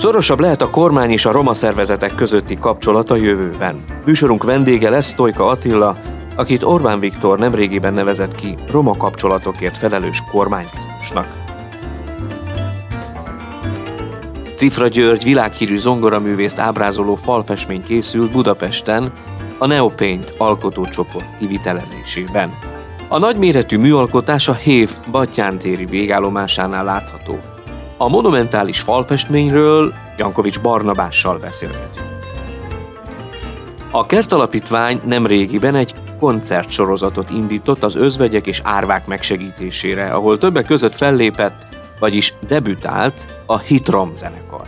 Szorosabb lehet a kormány és a roma szervezetek közötti kapcsolat a jövőben. Műsorunk vendége lesz Tojka Attila, akit Orbán Viktor nemrégiben nevezett ki roma kapcsolatokért felelős kormánybiztosnak. Cifra György világhírű zongoraművészt ábrázoló falfestmény készült Budapesten a Neopaint alkotócsoport kivitelezésében. A nagyméretű műalkotás a Hév Battyántéri végállomásánál látható. A monumentális falfestményről Jankovics Barnabással beszélgetünk. A kertalapítvány nem régiben egy koncertsorozatot indított az özvegyek és árvák megsegítésére, ahol többek között fellépett, vagyis debütált a Hitrom zenekar.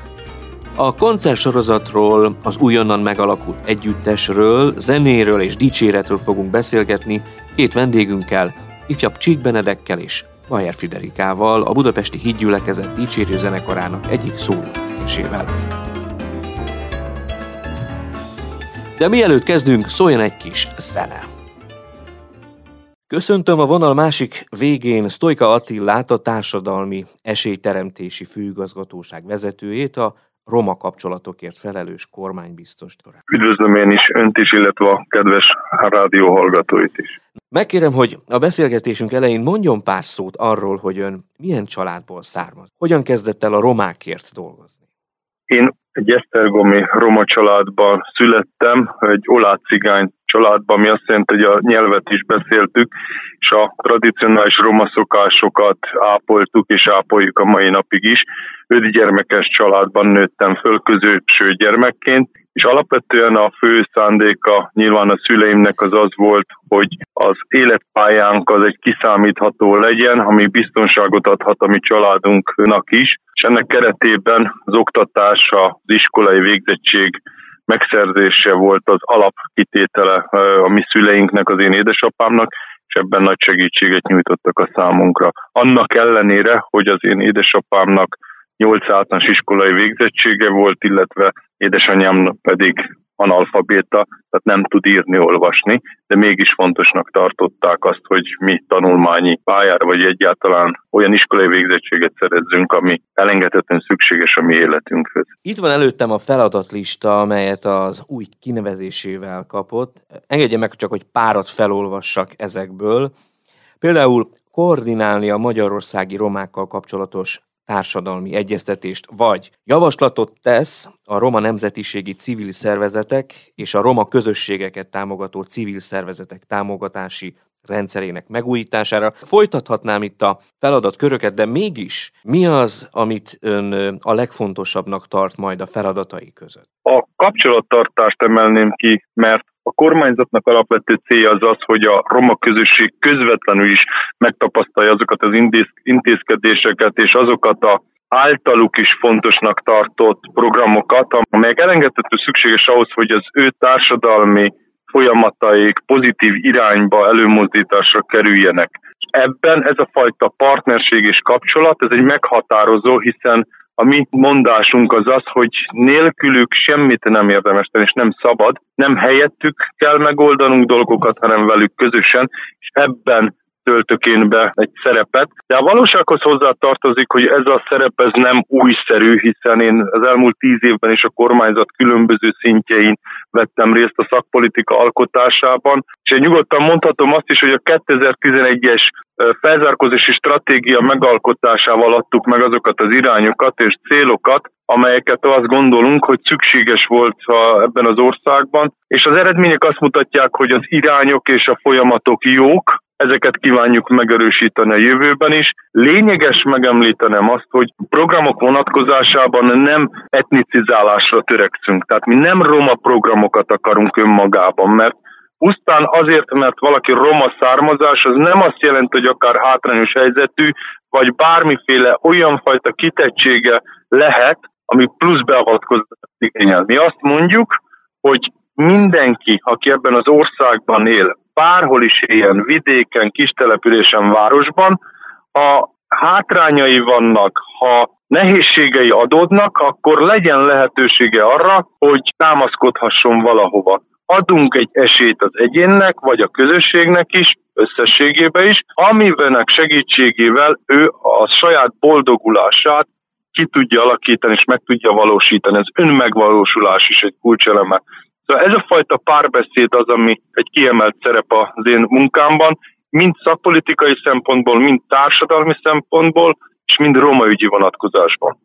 A koncertsorozatról, az újonnan megalakult együttesről, zenéről és dicséretről fogunk beszélgetni két vendégünkkel, ifjabb Csík Benedekkel és Bajer Friderikával, a budapesti hídgyülekezet dicsérő zenekarának egyik szólésével. De mielőtt kezdünk, szóljon egy kis zene. Köszöntöm a vonal másik végén Sztojka Attillát, a Társadalmi Esélyteremtési Főigazgatóság vezetőjét, a roma kapcsolatokért felelős kormánybiztos. Üdvözlöm én is önt is, illetve a kedves rádió hallgatóit is. Megkérem, hogy a beszélgetésünk elején mondjon pár szót arról, hogy ön milyen családból származ. Hogyan kezdett el a romákért dolgozni? Én egy esztergomi roma családban születtem, egy olá cigány családban, ami azt jelenti, hogy a nyelvet is beszéltük, és a tradicionális roma szokásokat ápoltuk és ápoljuk a mai napig is. Öt gyermekes családban nőttem föl középső gyermekként, és alapvetően a fő szándéka nyilván a szüleimnek az az volt, hogy az életpályánk az egy kiszámítható legyen, ami biztonságot adhat a mi családunknak is, és ennek keretében az oktatás, az iskolai végzettség megszerzése volt az alapkitétele a mi szüleinknek, az én édesapámnak, és ebben nagy segítséget nyújtottak a számunkra. Annak ellenére, hogy az én édesapámnak 8 általános iskolai végzettsége volt, illetve édesanyám pedig analfabéta, tehát nem tud írni, olvasni, de mégis fontosnak tartották azt, hogy mi tanulmányi pályára, vagy egyáltalán olyan iskolai végzettséget szerezzünk, ami elengedhetetlen szükséges a mi életünkhöz. Itt van előttem a feladatlista, amelyet az új kinevezésével kapott. Engedje meg csak, hogy párat felolvassak ezekből. Például koordinálni a magyarországi romákkal kapcsolatos társadalmi egyeztetést, vagy javaslatot tesz a roma nemzetiségi civil szervezetek és a roma közösségeket támogató civil szervezetek támogatási rendszerének megújítására. Folytathatnám itt a feladatköröket, de mégis mi az, amit ön a legfontosabbnak tart majd a feladatai között? A kapcsolattartást emelném ki, mert a kormányzatnak alapvető célja az az, hogy a roma közösség közvetlenül is megtapasztalja azokat az intézkedéseket és azokat a általuk is fontosnak tartott programokat, amelyek elengedhető szükséges ahhoz, hogy az ő társadalmi folyamataik pozitív irányba előmozdításra kerüljenek. Ebben ez a fajta partnerség és kapcsolat, ez egy meghatározó, hiszen a mi mondásunk az az, hogy nélkülük semmit nem érdemes tenni, és nem szabad, nem helyettük kell megoldanunk dolgokat, hanem velük közösen, és ebben töltök én be egy szerepet. De a valósághoz hozzá tartozik, hogy ez a szerep ez nem újszerű, hiszen én az elmúlt tíz évben is a kormányzat különböző szintjein vettem részt a szakpolitika alkotásában, és én nyugodtan mondhatom azt is, hogy a 2011-es felzárkózási stratégia megalkotásával adtuk meg azokat az irányokat és célokat, amelyeket azt gondolunk, hogy szükséges volt ebben az országban, és az eredmények azt mutatják, hogy az irányok és a folyamatok jók, ezeket kívánjuk megerősíteni a jövőben is. Lényeges megemlítenem azt, hogy programok vonatkozásában nem etnicizálásra törekszünk, tehát mi nem roma programokat akarunk önmagában, mert pusztán azért, mert valaki roma származás, az nem azt jelenti, hogy akár hátrányos helyzetű, vagy bármiféle olyan fajta kitettsége lehet, ami plusz beavatkozást igényel. Mi azt mondjuk, hogy mindenki, aki ebben az országban él, bárhol is éljen, vidéken, kistelepülésen, városban, ha hátrányai vannak, ha nehézségei adódnak, akkor legyen lehetősége arra, hogy támaszkodhasson valahova. Adunk egy esélyt az egyénnek, vagy a közösségnek is, összességébe is, amivenek segítségével ő a saját boldogulását ki tudja alakítani és meg tudja valósítani. Ez önmegvalósulás is egy kulcseleme. Szóval ez a fajta párbeszéd az, ami egy kiemelt szerep az én munkámban, mind szakpolitikai szempontból, mind társadalmi szempontból, és mind romaügyi vonatkozásban.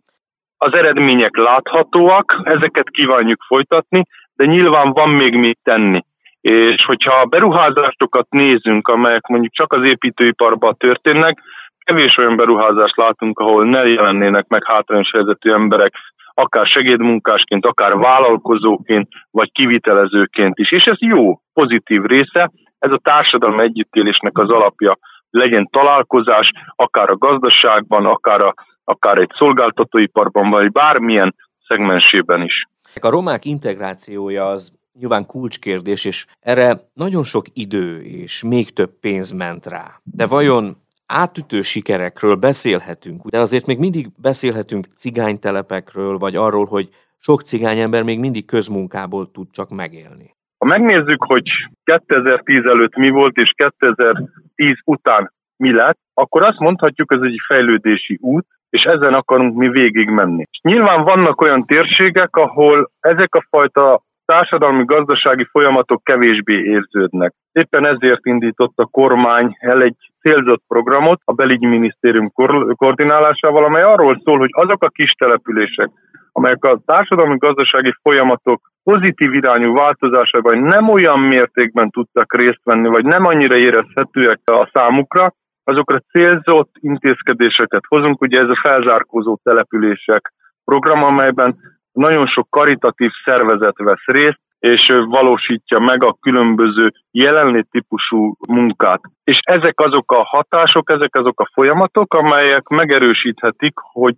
Az eredmények láthatóak, ezeket kívánjuk folytatni, de nyilván van még mit tenni. És hogyha a beruházásokat nézünk, amelyek mondjuk csak az építőiparban történnek, kevés olyan beruházást látunk, ahol ne jelennének meg hátrányos helyzetű emberek, akár segédmunkásként, akár vállalkozóként, vagy kivitelezőként is. És ez jó, pozitív része, ez a társadalom együttélésnek az alapja, legyen találkozás, akár a gazdaságban, akár, a, akár egy szolgáltatóiparban, vagy bármilyen szegmensében is. A romák integrációja az nyilván kulcskérdés, és erre nagyon sok idő és még több pénz ment rá. De vajon átütő sikerekről beszélhetünk, de azért még mindig beszélhetünk cigánytelepekről, vagy arról, hogy sok cigány ember még mindig közmunkából tud csak megélni. Ha megnézzük, hogy 2010 előtt mi volt, és 2010 után mi lett, akkor azt mondhatjuk, ez egy fejlődési út, és ezen akarunk mi végig menni. Nyilván vannak olyan térségek, ahol ezek a fajta társadalmi-gazdasági folyamatok kevésbé érződnek. Éppen ezért indított a kormány el egy célzott programot a belügyminisztérium koordinálásával, amely arról szól, hogy azok a kis települések, amelyek a társadalmi-gazdasági folyamatok pozitív irányú változásában nem olyan mértékben tudtak részt venni, vagy nem annyira érezhetőek a számukra, azokra célzott intézkedéseket hozunk. Ugye ez a felzárkózó települések program, amelyben nagyon sok karitatív szervezet vesz részt, és valósítja meg a különböző jelenlét típusú munkát. És ezek azok a hatások, ezek azok a folyamatok, amelyek megerősíthetik, hogy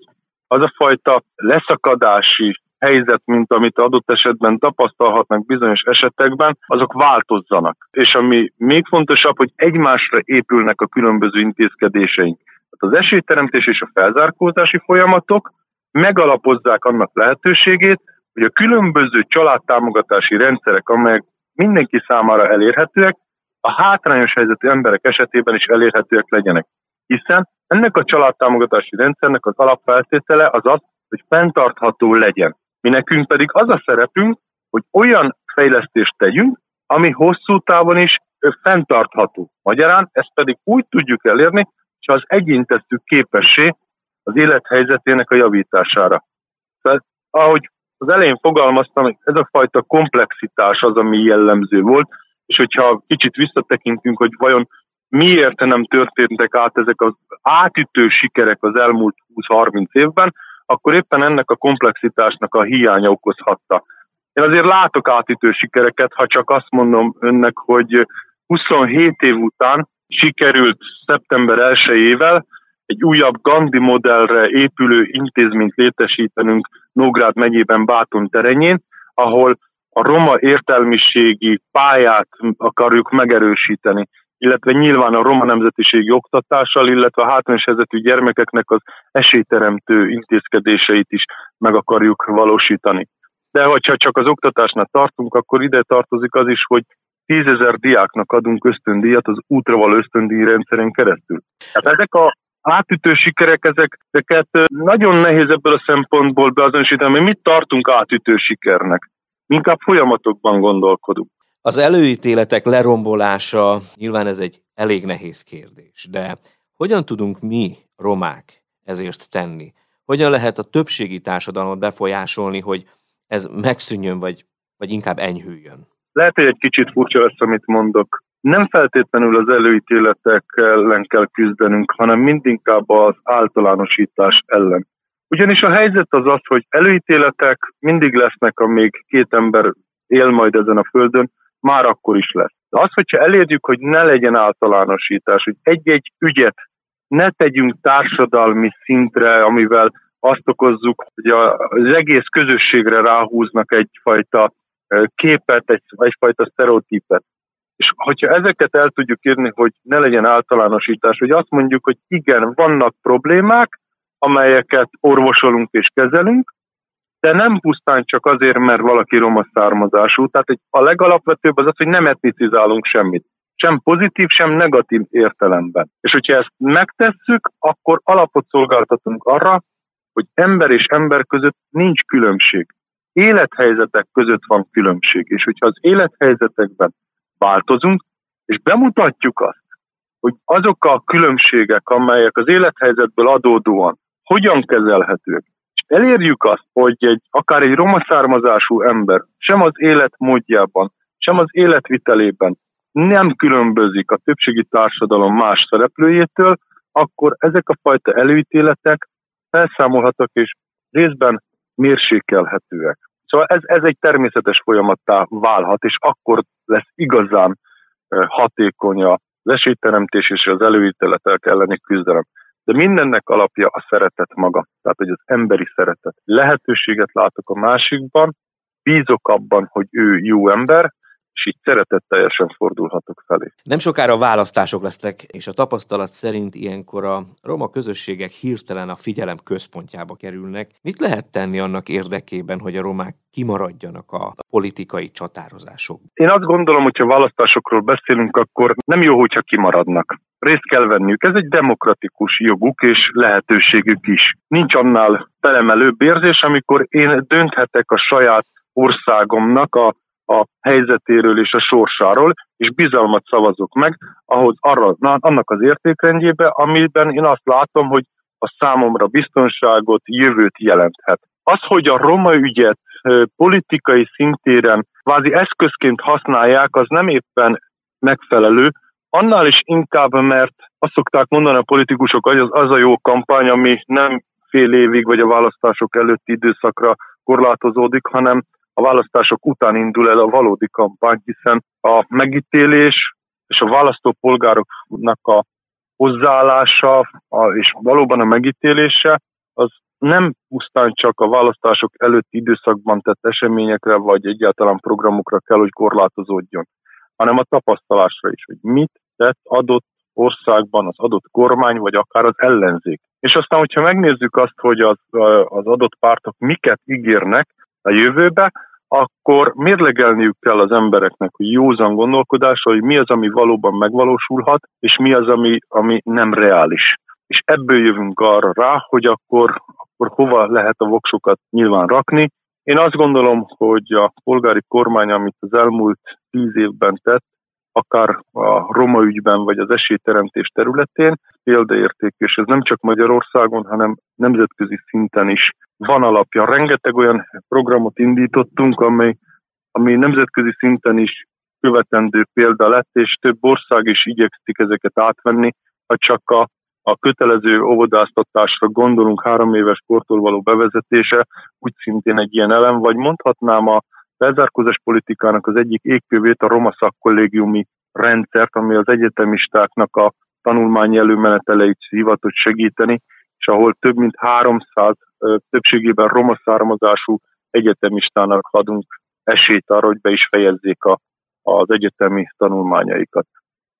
az a fajta leszakadási helyzet, mint amit adott esetben tapasztalhatnak bizonyos esetekben, azok változzanak. És ami még fontosabb, hogy egymásra épülnek a különböző intézkedéseink. Tehát az esélyteremtés és a felzárkózási folyamatok megalapozzák annak lehetőségét, hogy a különböző családtámogatási rendszerek, amelyek mindenki számára elérhetőek, a hátrányos helyzetű emberek esetében is elérhetőek legyenek. Hiszen ennek a családtámogatási rendszernek az alapfeltétele az az, hogy fenntartható legyen. Mi nekünk pedig az a szerepünk, hogy olyan fejlesztést tegyünk, ami hosszú távon is fenntartható. Magyarán ezt pedig úgy tudjuk elérni, hogy az egyén tesszük képessé az élethelyzetének a javítására. Tehát, ahogy az elején fogalmaztam, ez a fajta komplexitás az, ami jellemző volt, és hogyha kicsit visszatekintünk, hogy vajon miért nem történtek át ezek az átütő sikerek az elmúlt 20-30 évben, akkor éppen ennek a komplexitásnak a hiánya okozhatta. Én azért látok átütő sikereket, ha csak azt mondom önnek, hogy 27 év után sikerült szeptember 1-ével egy újabb Gandhi modellre épülő intézményt létesítenünk Nógrád megyében Báton terenyén, ahol a roma értelmiségi pályát akarjuk megerősíteni, illetve nyilván a roma nemzetiségi oktatással, illetve a hátrányos helyzetű gyermekeknek az esélyteremtő intézkedéseit is meg akarjuk valósítani. De hogyha csak az oktatásnál tartunk, akkor ide tartozik az is, hogy tízezer diáknak adunk ösztöndíjat az útra való ösztöndíj rendszeren keresztül. Tehát ezek a átütő sikerek, ezeket nagyon nehéz ebből a szempontból beazonosítani, hogy mit tartunk átütő sikernek. Inkább folyamatokban gondolkodunk. Az előítéletek lerombolása nyilván ez egy elég nehéz kérdés, de hogyan tudunk mi, romák, ezért tenni? Hogyan lehet a többségi társadalmat befolyásolni, hogy ez megszűnjön, vagy, vagy inkább enyhüljön? Lehet, hogy egy kicsit furcsa lesz, amit mondok, nem feltétlenül az előítéletek ellen kell küzdenünk, hanem mindinkább az általánosítás ellen. Ugyanis a helyzet az az, hogy előítéletek mindig lesznek, amíg két ember él majd ezen a földön, már akkor is lesz. De az, hogyha elérjük, hogy ne legyen általánosítás, hogy egy-egy ügyet ne tegyünk társadalmi szintre, amivel azt okozzuk, hogy az egész közösségre ráhúznak egyfajta képet, egy, egyfajta sztereotípet. És hogyha ezeket el tudjuk írni, hogy ne legyen általánosítás, hogy azt mondjuk, hogy igen, vannak problémák, amelyeket orvosolunk és kezelünk, de nem pusztán csak azért, mert valaki roma származású. Tehát a legalapvetőbb az az, hogy nem etnicizálunk semmit. Sem pozitív, sem negatív értelemben. És hogyha ezt megtesszük, akkor alapot szolgáltatunk arra, hogy ember és ember között nincs különbség. Élethelyzetek között van különbség, és hogyha az élethelyzetekben változunk, és bemutatjuk azt, hogy azok a különbségek, amelyek az élethelyzetből adódóan hogyan kezelhetők, és elérjük azt, hogy egy, akár egy roma származású ember sem az életmódjában, sem az életvitelében nem különbözik a többségi társadalom más szereplőjétől, akkor ezek a fajta előítéletek felszámolhatók és részben mérsékelhetőek. Szóval ez, ez egy természetes folyamattá válhat, és akkor lesz igazán hatékony az esélyteremtés és az előítéletek elleni küzdelem. De mindennek alapja a szeretet maga, tehát hogy az emberi szeretet. Lehetőséget látok a másikban, bízok abban, hogy ő jó ember, és így szeretetteljesen fordulhatok felé. Nem sokára választások lesznek, és a tapasztalat szerint ilyenkor a roma közösségek hirtelen a figyelem központjába kerülnek. Mit lehet tenni annak érdekében, hogy a romák kimaradjanak a politikai csatározások? Én azt gondolom, hogyha választásokról beszélünk, akkor nem jó, hogyha kimaradnak. Részt kell venniük. Ez egy demokratikus joguk és lehetőségük is. Nincs annál felemelőbb érzés, amikor én dönthetek a saját országomnak a a helyzetéről és a sorsáról, és bizalmat szavazok meg ahhoz arra, na, annak az értékrendjébe, amiben én azt látom, hogy a számomra biztonságot, jövőt jelenthet. Az, hogy a roma ügyet politikai szintéren kvázi eszközként használják, az nem éppen megfelelő, annál is inkább, mert azt szokták mondani a politikusok, hogy az, az a jó kampány, ami nem fél évig vagy a választások előtti időszakra korlátozódik, hanem a választások után indul el a valódi kampány, hiszen a megítélés és a választópolgároknak a hozzáállása a, és valóban a megítélése az nem pusztán csak a választások előtti időszakban tett eseményekre vagy egyáltalán programokra kell, hogy korlátozódjon, hanem a tapasztalásra is, hogy mit tett adott országban az adott kormány, vagy akár az ellenzék. És aztán, hogyha megnézzük azt, hogy az, az adott pártok miket ígérnek a jövőbe, akkor mérlegelniük kell az embereknek, hogy józan gondolkodása, hogy mi az, ami valóban megvalósulhat, és mi az, ami, ami nem reális. És ebből jövünk arra rá, hogy akkor, akkor hova lehet a voksokat nyilván rakni. Én azt gondolom, hogy a polgári kormány, amit az elmúlt tíz évben tett, akár a roma ügyben, vagy az esélyteremtés területén példaérték, és ez nem csak Magyarországon, hanem nemzetközi szinten is van alapja. Rengeteg olyan programot indítottunk, amely, ami nemzetközi szinten is követendő példa lett, és több ország is igyekszik ezeket átvenni, ha csak a, a kötelező óvodáztatásra gondolunk három éves kortól való bevezetése, úgy szintén egy ilyen elem, vagy mondhatnám a bezárkózás politikának az egyik égkövét a roma szakkollégiumi rendszert, ami az egyetemistáknak a tanulmányi előmeneteleit hivatott segíteni, és ahol több mint 300 többségében roma származású egyetemistának adunk esélyt arra, hogy be is fejezzék a, az egyetemi tanulmányaikat.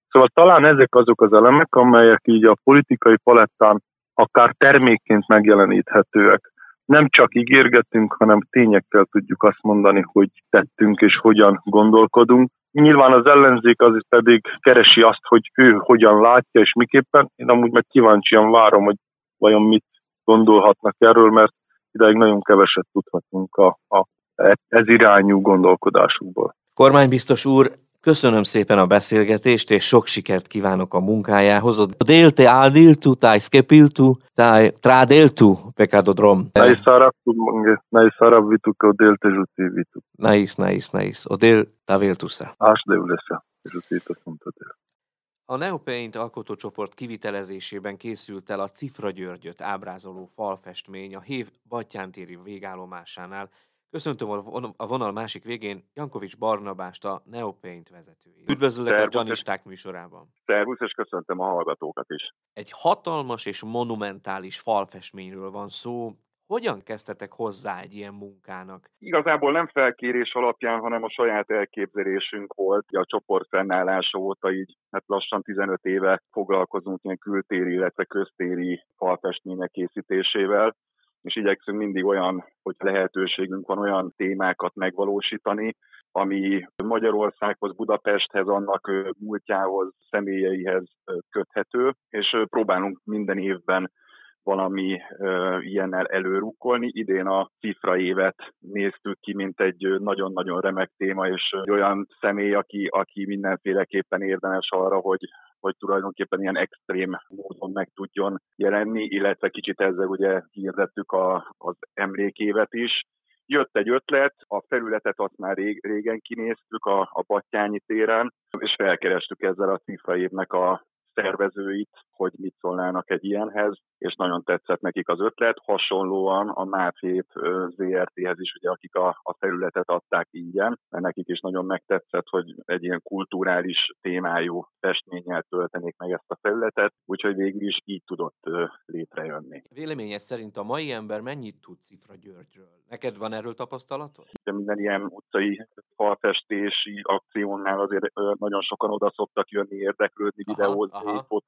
Szóval talán ezek azok az elemek, amelyek így a politikai palettán akár termékként megjeleníthetőek. Nem csak ígérgetünk, hanem tényekkel tudjuk azt mondani, hogy tettünk és hogyan gondolkodunk. Nyilván az ellenzék az pedig keresi azt, hogy ő hogyan látja és miképpen. Én amúgy meg kíváncsian várom, hogy vajon mit gondolhatnak erről, mert ideig nagyon keveset tudhatunk a, a ez irányú gondolkodásukból. Kormánybiztos úr, Köszönöm szépen a beszélgetést, és sok sikert kívánok a munkájához. Delte adiltu, tai skepiltu, tai tradeltu pecadodrom. Nais arabtu, nais arabvitu, că delte jutivitu. Nais, nais, nais. Odel taveltusa. Aș deulesa, jutită sunt odel. A Neopaint alkotócsoport kivitelezésében készült el a Cifra Györgyöt ábrázoló falfestmény a Hév Battyántéri végállomásánál. Köszöntöm a vonal másik végén Jankovics Barnabást, a Neopaint vezetőjét. Üdvözöllek a Gyanisták műsorában. Szervusz, és köszöntöm a hallgatókat is. Egy hatalmas és monumentális falfestményről van szó, hogyan kezdtetek hozzá egy ilyen munkának? Igazából nem felkérés alapján, hanem a saját elképzelésünk volt. A csoport fennállása óta így hát lassan 15 éve foglalkozunk ilyen kültéri, illetve köztéri falfestmények készítésével és igyekszünk mindig olyan, hogy lehetőségünk van olyan témákat megvalósítani, ami Magyarországhoz, Budapesthez, annak múltjához, személyeihez köthető, és próbálunk minden évben valami ö, ilyennel előrukkolni. Idén a cifra évet néztük ki, mint egy nagyon-nagyon remek téma, és olyan személy, aki, aki mindenféleképpen érdemes arra, hogy hogy tulajdonképpen ilyen extrém módon meg tudjon jelenni, illetve kicsit ezzel ugye hirdettük a, az emlékévet is. Jött egy ötlet, a felületet azt már rég, régen kinéztük a, a Battyányi téren, és felkerestük ezzel a cifra évnek a szervezőit, hogy mit szólnának egy ilyenhez, és nagyon tetszett nekik az ötlet. Hasonlóan a MÁFÉP ZRT-hez is, ugye, akik a, a felületet adták ingyen, mert nekik is nagyon megtetszett, hogy egy ilyen kulturális témájú festménnyel töltenék meg ezt a felületet, úgyhogy végül is így tudott létrejönni. Véleményed szerint a mai ember mennyit tud Cifra Györgyről? Neked van erről tapasztalatod? De minden ilyen utcai falfestési akciónál azért nagyon sokan oda szoktak jönni, érdeklődni, videózni, fot,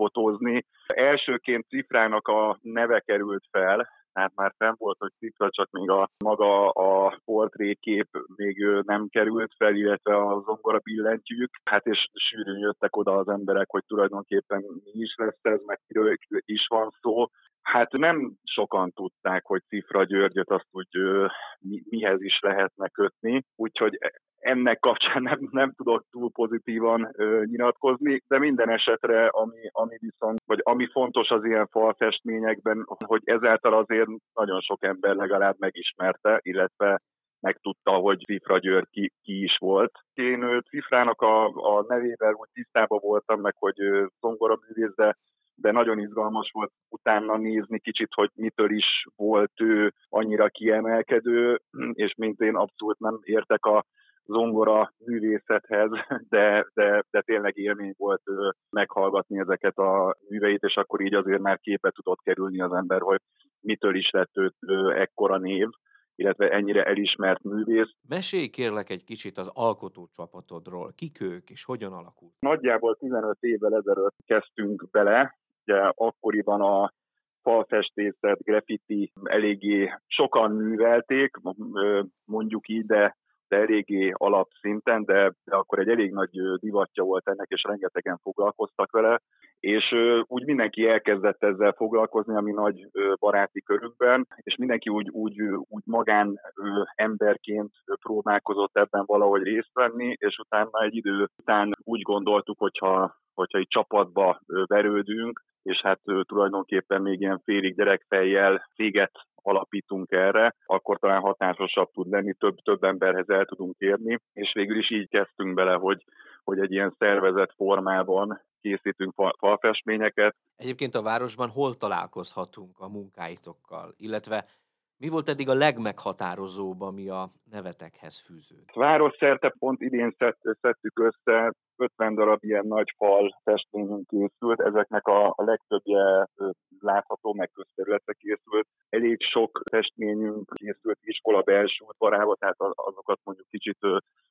fotózni. Elsőként Cifrának a neve került fel, tehát már fenn volt, hogy cifra, csak még a maga a portrékép még nem került fel, illetve a zongora billentyűk. Hát és sűrűn jöttek oda az emberek, hogy tulajdonképpen mi is lesz ez, meg kiről is van szó. Hát nem sokan tudták, hogy Cifra Györgyöt azt mi, mihez is lehetne kötni, úgyhogy ennek kapcsán nem, nem tudok túl pozitívan ö, nyilatkozni, de minden esetre, ami, ami viszont, vagy ami fontos az ilyen falfestményekben, hogy ezáltal azért nagyon sok ember legalább megismerte, illetve megtudta, hogy Cifra György ki, ki is volt. Én Cifrának a, a nevével úgy tisztában voltam, meg hogy zongoraművész, de de nagyon izgalmas volt utána nézni kicsit, hogy mitől is volt ő annyira kiemelkedő, és mint én abszolút nem értek a zongora művészethez, de, de, de tényleg élmény volt meghallgatni ezeket a műveit, és akkor így azért már képet tudott kerülni az ember, hogy mitől is lett őt ekkora név illetve ennyire elismert művész. Mesélj kérlek egy kicsit az alkotó csapatodról. Kik ők és hogyan alakult? Nagyjából 15 évvel ezelőtt kezdtünk bele, ugye akkoriban a falfestészet, graffiti eléggé sokan művelték, mondjuk így, de de eléggé alapszinten, de, de akkor egy elég nagy divatja volt ennek, és rengetegen foglalkoztak vele, és úgy mindenki elkezdett ezzel foglalkozni, ami nagy baráti körükben, és mindenki úgy, úgy, úgy magán emberként próbálkozott ebben valahogy részt venni, és utána egy idő után úgy gondoltuk, hogyha hogyha egy csapatba verődünk, és hát tulajdonképpen még ilyen félig gyerekfejjel céget alapítunk erre, akkor talán hatásosabb tud lenni, több, több emberhez el tudunk érni, és végül is így kezdtünk bele, hogy, hogy egy ilyen szervezett formában készítünk falfestményeket. Egyébként a városban hol találkozhatunk a munkáitokkal, illetve mi volt eddig a legmeghatározóbb, ami a nevetekhez fűződ? Város szerte pont idén szedtük össze 50 darab ilyen nagy fal festményünk készült, ezeknek a, a legtöbbje látható, meg közterületre készült. Elég sok festményünk készült iskola belső udvarába, tehát azokat mondjuk kicsit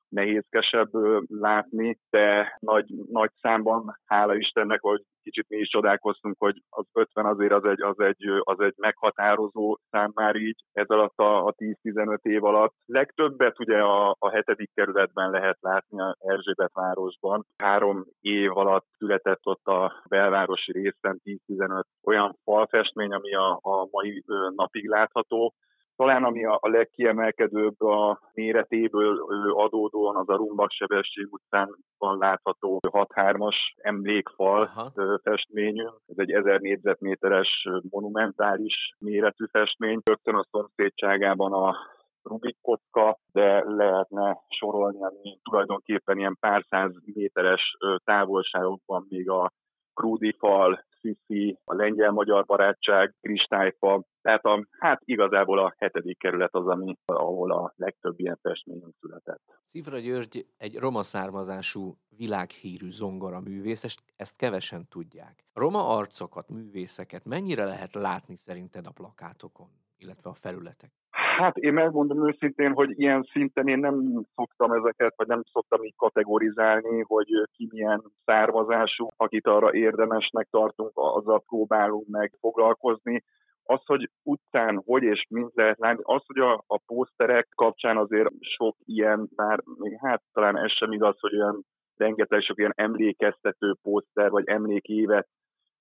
nehézkesebb látni, de nagy, nagy számban, hála Istennek, hogy kicsit mi is csodálkoztunk, hogy az 50 azért az egy, az egy, az egy meghatározó szám már így ez alatt a, a 10-15 év alatt. Legtöbbet ugye a, a hetedik kerületben lehet látni a Erzsébet városban. Három év alatt született ott a belvárosi részen 10-15 olyan falfestmény, ami a, a mai napig látható. Talán ami a, legkiemelkedőbb a méretéből adódóan az a Rumbak Sebesség után van látható 6-3-as emlékfal Aha. festményünk. Ez egy 1000 négyzetméteres monumentális méretű festmény. Rögtön a szomszédságában a Rubik kocka, de lehetne sorolni, ami tulajdonképpen ilyen pár száz méteres távolságokban még a Krúdi fal, Sziszi, a lengyel-magyar barátság, kristályfa, tehát a, hát igazából a hetedik kerület az, ami, ahol a legtöbb ilyen festményünk született. Szifra György egy roma származású világhírű zongora művész, ezt kevesen tudják. Roma arcokat, művészeket mennyire lehet látni szerinted a plakátokon, illetve a felületek? Hát én megmondom őszintén, hogy ilyen szinten én nem szoktam ezeket, vagy nem szoktam így kategorizálni, hogy ki milyen származású, akit arra érdemesnek tartunk, azzal próbálunk meg foglalkozni. Az, hogy utcán hogy és mint lehet látni, az, hogy a, a pószterek kapcsán azért sok ilyen, bár hát talán ez sem igaz, hogy olyan rengeteg sok ilyen emlékeztető pószter, vagy emlékévet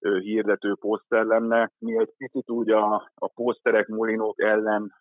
hirdető poszter lenne. Mi egy picit úgy a, a poszterek, mulinók ellen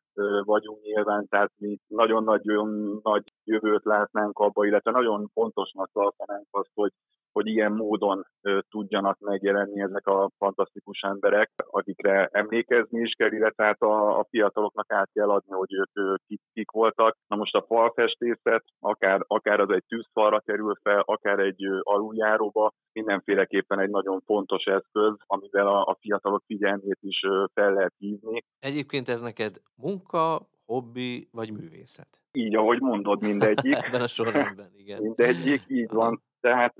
vagyunk nyilván, tehát mi nagyon nagyon nagy jövőt látnánk abba, illetve nagyon fontosnak tartanánk azt, hogy hogy ilyen módon tudjanak megjelenni ezek a fantasztikus emberek, akikre emlékezni is kell, illetve hát a, a fiataloknak át kell adni, hogy ők kik, kik voltak. Na most a falfestészet, akár, akár az egy tűzfalra kerül fel, akár egy aluljáróba, mindenféleképpen egy nagyon fontos eszköz, amivel a, a fiatalok figyelmét is fel lehet hívni. Egyébként ez neked munka, hobbi vagy művészet? Így, ahogy mondod, mindegyik. Ebben a sorrendben, igen. Mindegyik, így van. Tehát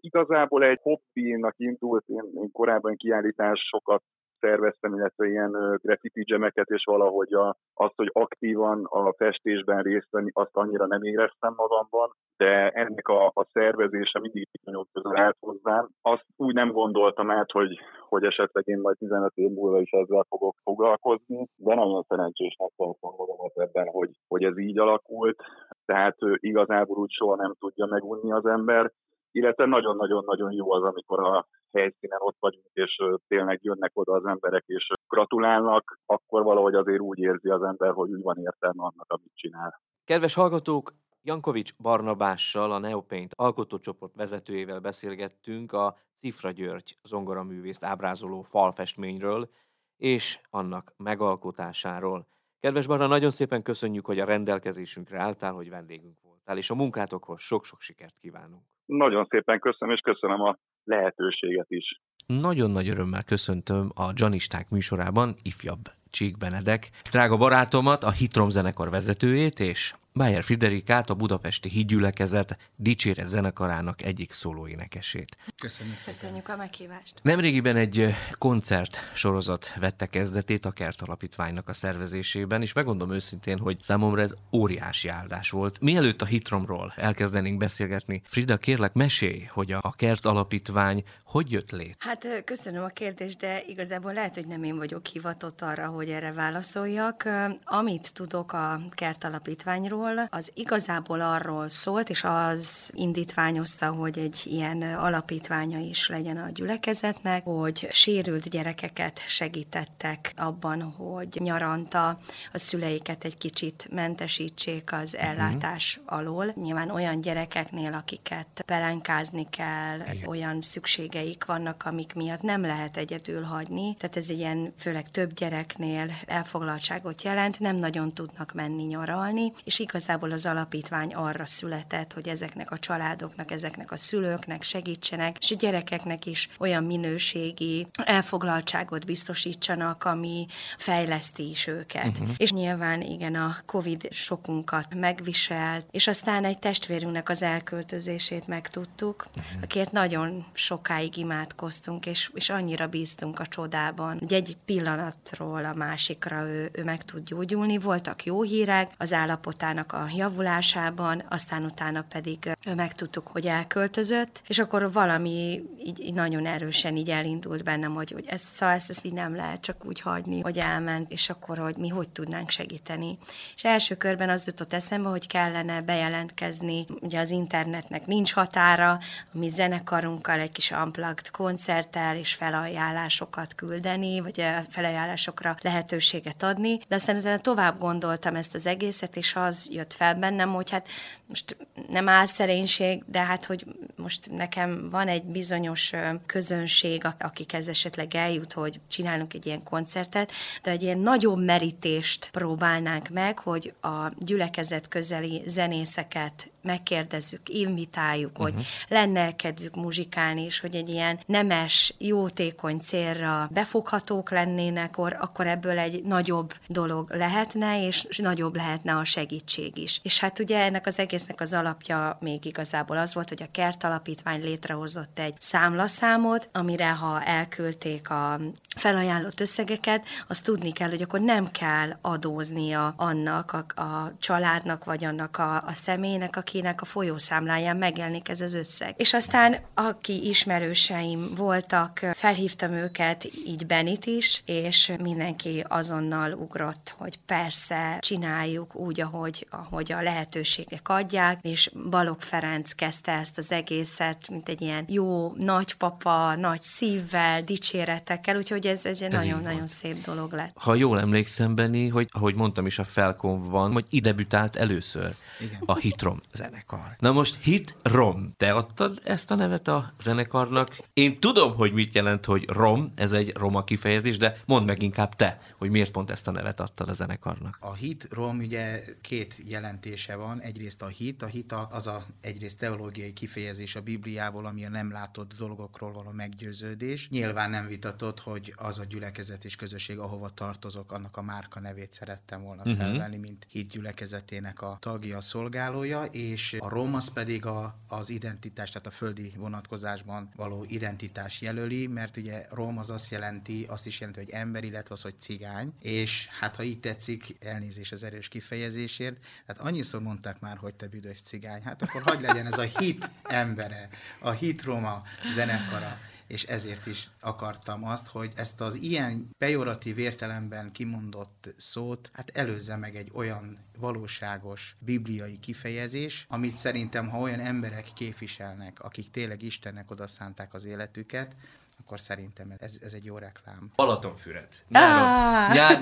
igazából egy hobbinak indult, én, én korábban kiállításokat szerveztem, illetve ilyen graffiti gemeket, és valahogy a, azt, hogy aktívan a festésben részt venni, azt annyira nem éreztem magamban, de ennek a, a szervezése mindig nagyon közel állt hozzám. Azt úgy nem gondoltam át, hogy, hogy esetleg én majd 15 év múlva is ezzel fogok foglalkozni, de nagyon szerencsésnek tartom magamat ebben, hogy, hogy ez így alakult. Tehát igazából úgy soha nem tudja megunni az ember, illetve nagyon-nagyon-nagyon jó az, amikor a helyszínen ott vagyunk, és tényleg jönnek oda az emberek, és gratulálnak, akkor valahogy azért úgy érzi az ember, hogy úgy van értelme annak, amit csinál. Kedves hallgatók, Jankovics Barnabással, a Neopaint alkotócsoport vezetőjével beszélgettünk a Cifra György zongoraművészt ábrázoló falfestményről és annak megalkotásáról. Kedves Barna, nagyon szépen köszönjük, hogy a rendelkezésünkre álltál, hogy vendégünk voltál, és a munkátokhoz sok-sok sikert kívánunk. Nagyon szépen köszönöm, és köszönöm a lehetőséget is. Nagyon nagy örömmel köszöntöm a Janisták műsorában ifjabb Csík Benedek, drága barátomat, a Hitrom zenekar vezetőjét, és Bayer Friderikát, a budapesti hídgyülekezet dicséret zenekarának egyik szólóénekesét. Köszönjük, Köszönjük a meghívást. Nemrégiben egy koncert sorozat vette kezdetét a Kert Alapítványnak a szervezésében, és megmondom őszintén, hogy számomra ez óriási áldás volt. Mielőtt a Hitromról elkezdenénk beszélgetni, Frida, kérlek, mesélj, hogy a Kert Alapítvány hogy jött lét? Hát köszönöm a kérdést, de igazából lehet, hogy nem én vagyok hivatott arra, hogy erre válaszoljak. Amit tudok a Kert Alapítványról, Alapítványról, az igazából arról szólt, és az indítványozta, hogy egy ilyen alapítványa is legyen a gyülekezetnek, hogy sérült gyerekeket segítettek abban, hogy nyaranta a szüleiket egy kicsit mentesítsék az mhm. ellátás uh-huh. alól. Nyilván olyan gyerekeknél, akiket pelenkázni kell, Igen. olyan szükségeik vannak, amik miatt nem lehet egyedül hagyni. Tehát ez ilyen főleg több gyereknél elfoglaltságot jelent, nem nagyon tudnak menni nyaralni, és igazából az alapítvány arra született, hogy ezeknek a családoknak, ezeknek a szülőknek segítsenek, és a gyerekeknek is olyan minőségi elfoglaltságot biztosítsanak, ami fejleszti is őket. Uh-huh. És nyilván igen, a Covid sokunkat megviselt, és aztán egy testvérünknek az elköltözését megtudtuk, uh-huh. akért nagyon sokáig imádkoztunk, és, és annyira bíztunk a csodában, hogy egy pillanatról a másikra ő, ő meg tud gyógyulni. Voltak jó hírek, az állapotának a javulásában, aztán utána pedig megtudtuk, hogy elköltözött, és akkor valami így, így nagyon erősen így elindult bennem, hogy, hogy ezt, szóval ezt, ezt így nem lehet csak úgy hagyni, hogy elment, és akkor, hogy mi hogy tudnánk segíteni. És első körben az jutott eszembe, hogy kellene bejelentkezni, ugye az internetnek nincs határa, mi zenekarunkkal egy kis unplugged koncerttel és felajánlásokat küldeni, vagy felajánlásokra lehetőséget adni, de aztán tovább gondoltam ezt az egészet, és az jött fel bennem, hogy hát most nem áll szerénység, de hát, hogy most nekem van egy bizonyos közönség, akikhez esetleg eljut, hogy csinálunk egy ilyen koncertet, de egy ilyen nagyobb merítést próbálnánk meg, hogy a gyülekezet közeli zenészeket megkérdezzük, invitáljuk, uh-huh. hogy mhm. lenne kedvük muzsikálni, és hogy egy ilyen nemes, jótékony célra befoghatók lennének, akkor, akkor ebből egy nagyobb dolog lehetne, és nagyobb lehetne a segítség is. És hát ugye ennek az egésznek az alapja még igazából az volt, hogy a Kert Alapítvány létrehozott egy számlaszámot, amire ha elküldték a felajánlott összegeket, azt tudni kell, hogy akkor nem kell adóznia annak a, a családnak, vagy annak a, a személynek, akinek a folyószámláján megjelenik ez az összeg. És aztán, aki ismerőseim voltak, felhívtam őket, így Benit is, és mindenki azonnal ugrott, hogy persze, csináljuk úgy, ahogy, ahogy a lehetőségek adják, és Balog Ferenc kezdte ezt az egész egészet, mint egy ilyen jó nagypapa, nagy szívvel, dicséretekkel, úgyhogy ez, ez egy nagyon-nagyon szép dolog lett. Ha jól emlékszem, Benni, hogy ahogy mondtam is a Felkonban, hogy ide debütált először Igen. a Hitrom zenekar. Na most Hitrom, te adtad ezt a nevet a zenekarnak? Én tudom, hogy mit jelent, hogy rom, ez egy roma kifejezés, de mondd meg inkább te, hogy miért pont ezt a nevet adtad a zenekarnak. A hit, rom, ugye két jelentése van. Egyrészt a hit, a hit az a egyrészt teológiai kifejezés a Bibliából, ami a nem látott dolgokról való meggyőződés. Nyilván nem vitatott, hogy az a gyülekezet és közösség, ahova tartozok, annak a márka nevét szerettem volna uh-huh. felvenni, mint hit gyülekezetének a tagja, a szolgálója, és a az pedig a, az identitás, tehát a földi vonatkozásban való identitás jelöli, mert ugye rom az azt jelenti, azt is jelenti, hogy ember, illetve az, hogy cigány, és hát ha így tetszik, elnézés az erős kifejezésért, tehát annyiszor mondták már, hogy te büdös cigány, hát akkor hagy legyen ez a hit embere, a hit roma zenekara és ezért is akartam azt, hogy ezt az ilyen pejoratív értelemben kimondott szót, hát előzze meg egy olyan valóságos bibliai kifejezés, amit szerintem, ha olyan emberek képviselnek, akik tényleg Istennek odaszánták az életüket, akkor szerintem ez, ez egy jó reklám. Balatonfüred.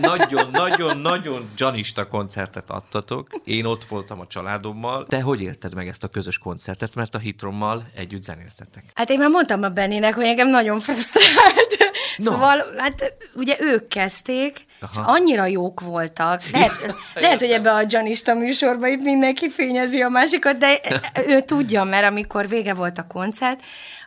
Nagyon-nagyon-nagyon janista koncertet adtatok. Én ott voltam a családommal. Te hogy élted meg ezt a közös koncertet, mert a Hitrommal együtt zenéltetek? Hát én már mondtam a Bennének, hogy engem nagyon frusztrált. No. Szóval, hát ugye ők kezdték, Aha. és annyira jók voltak. Lehet, lehet, hogy ebbe a janista műsorba itt mindenki fényezi a másikat, de ő tudja, mert amikor vége volt a koncert,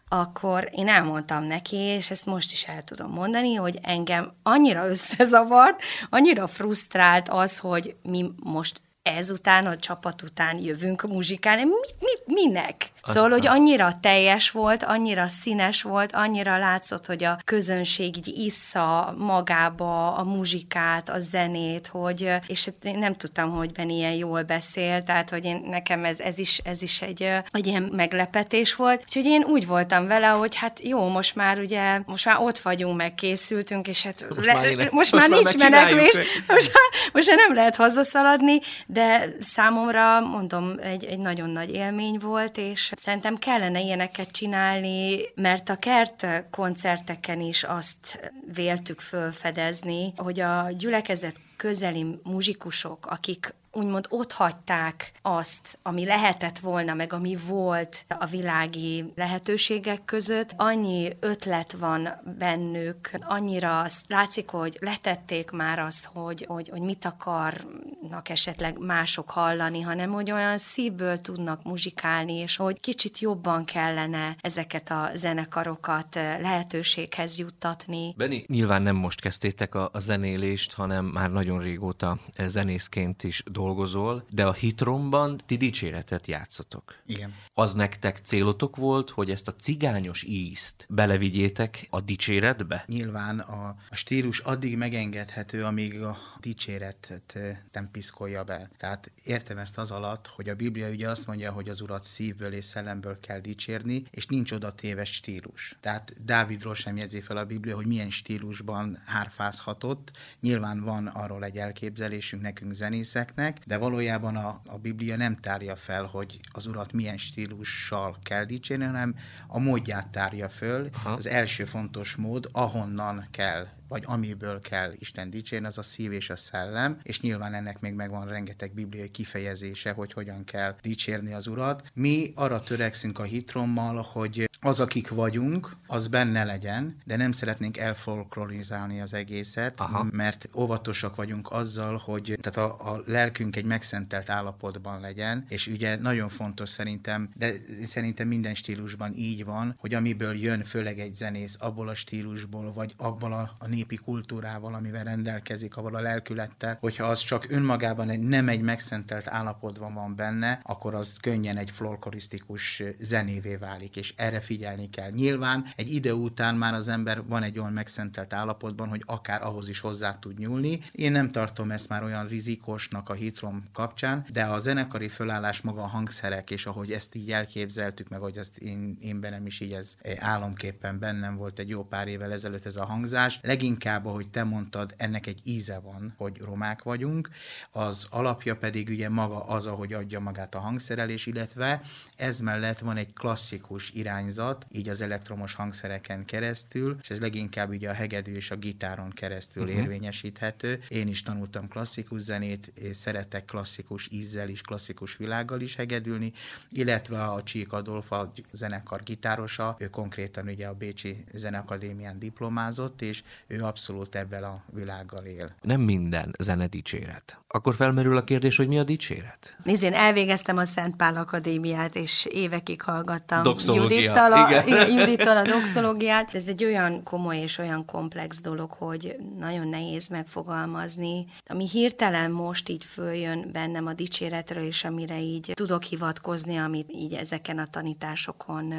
akkor én elmondtam neki, és ezt most is el tudom mondani, hogy engem annyira összezavart, annyira frusztrált az, hogy mi most ezután, a csapat után jövünk muzsikálni. Mit, mit, minek? Aztán. Szóval, hogy annyira teljes volt, annyira színes volt, annyira látszott, hogy a közönség így issza magába a muzsikát, a zenét, hogy, és hát én nem tudtam, hogy Ben ilyen jól beszél, tehát, hogy én, nekem ez, ez, is, ez is egy, egy ilyen meglepetés volt. Úgyhogy én úgy voltam vele, hogy hát jó, most már ugye, most már ott vagyunk, meg készültünk, és hát most, le, már, éne, most, most már nincs menekvés, most már, most már nem lehet hazaszaladni, de számomra, mondom, egy, egy nagyon nagy élmény volt, és Szerintem kellene ilyeneket csinálni, mert a kert koncerteken is azt véltük fölfedezni, hogy a gyülekezet közeli muzsikusok, akik úgymond ott hagyták azt, ami lehetett volna, meg ami volt a világi lehetőségek között. Annyi ötlet van bennük, annyira látszik, hogy letették már azt, hogy, hogy, hogy mit akarnak esetleg mások hallani, hanem hogy olyan szívből tudnak muzsikálni, és hogy kicsit jobban kellene ezeket a zenekarokat lehetőséghez juttatni. Beni, nyilván nem most kezdtétek a, a zenélést, hanem már nagyon régóta zenészként is dolgozol, de a Hitromban ti dicséretet játszotok. Igen. Az nektek célotok volt, hogy ezt a cigányos ízt belevigyétek a dicséretbe? Nyilván a, a stílus addig megengedhető, amíg a dicséretet nem piszkolja be. Tehát értem ezt az alatt, hogy a Biblia ugye azt mondja, hogy az Urat szívből és szellemből kell dicsérni, és nincs oda téves stílus. Tehát Dávidról sem jegyzi fel a Biblia, hogy milyen stílusban hárfázhatott. Nyilván van arról egy elképzelésünk nekünk zenészeknek, de valójában a, a Biblia nem tárja fel, hogy az Urat milyen stílussal kell dicsérni, hanem a módját tárja föl. Aha. Az első fontos mód, ahonnan kell vagy amiből kell Isten dicsérni, az a szív és a szellem, és nyilván ennek még megvan rengeteg bibliai kifejezése, hogy hogyan kell dicsérni az Urat. Mi arra törekszünk a hitrommal, hogy az, akik vagyunk, az benne legyen, de nem szeretnénk elfolklorizálni az egészet, Aha. mert óvatosak vagyunk azzal, hogy tehát a, a lelkünk egy megszentelt állapotban legyen, és ugye nagyon fontos szerintem, de szerintem minden stílusban így van, hogy amiből jön főleg egy zenész, abból a stílusból, vagy abból a, a népi kultúrával, amivel rendelkezik, avval a lelkülettel, hogyha az csak önmagában egy, nem egy megszentelt állapotban van benne, akkor az könnyen egy folklorisztikus zenévé válik, és erre figyelni kell. Nyilván egy idő után már az ember van egy olyan megszentelt állapotban, hogy akár ahhoz is hozzá tud nyúlni. Én nem tartom ezt már olyan rizikosnak a hitrom kapcsán, de a zenekari fölállás maga a hangszerek, és ahogy ezt így elképzeltük, meg hogy ezt én, én bennem is így ez álomképpen bennem volt egy jó pár évvel ezelőtt ez a hangzás, legint leginkább, ahogy te mondtad, ennek egy íze van, hogy romák vagyunk, az alapja pedig ugye maga az, ahogy adja magát a hangszerelés, illetve ez mellett van egy klasszikus irányzat, így az elektromos hangszereken keresztül, és ez leginkább ugye a hegedű és a gitáron keresztül uh-huh. érvényesíthető. Én is tanultam klasszikus zenét, és szeretek klasszikus ízzel is, klasszikus világgal is hegedülni, illetve a Csík Adolf, a zenekar gitárosa, ő konkrétan ugye a Bécsi Zeneakadémián diplomázott, és ő abszolút ebben a világgal él. Nem minden zene dicséret. Akkor felmerül a kérdés, hogy mi a dicséret? Nézd, én elvégeztem a Szent Pál Akadémiát, és évekig hallgattam Judittal a, Judittal a doxológiát. Ez egy olyan komoly és olyan komplex dolog, hogy nagyon nehéz megfogalmazni. Ami hirtelen most így följön bennem a dicséretről, és amire így tudok hivatkozni, amit így ezeken a tanításokon,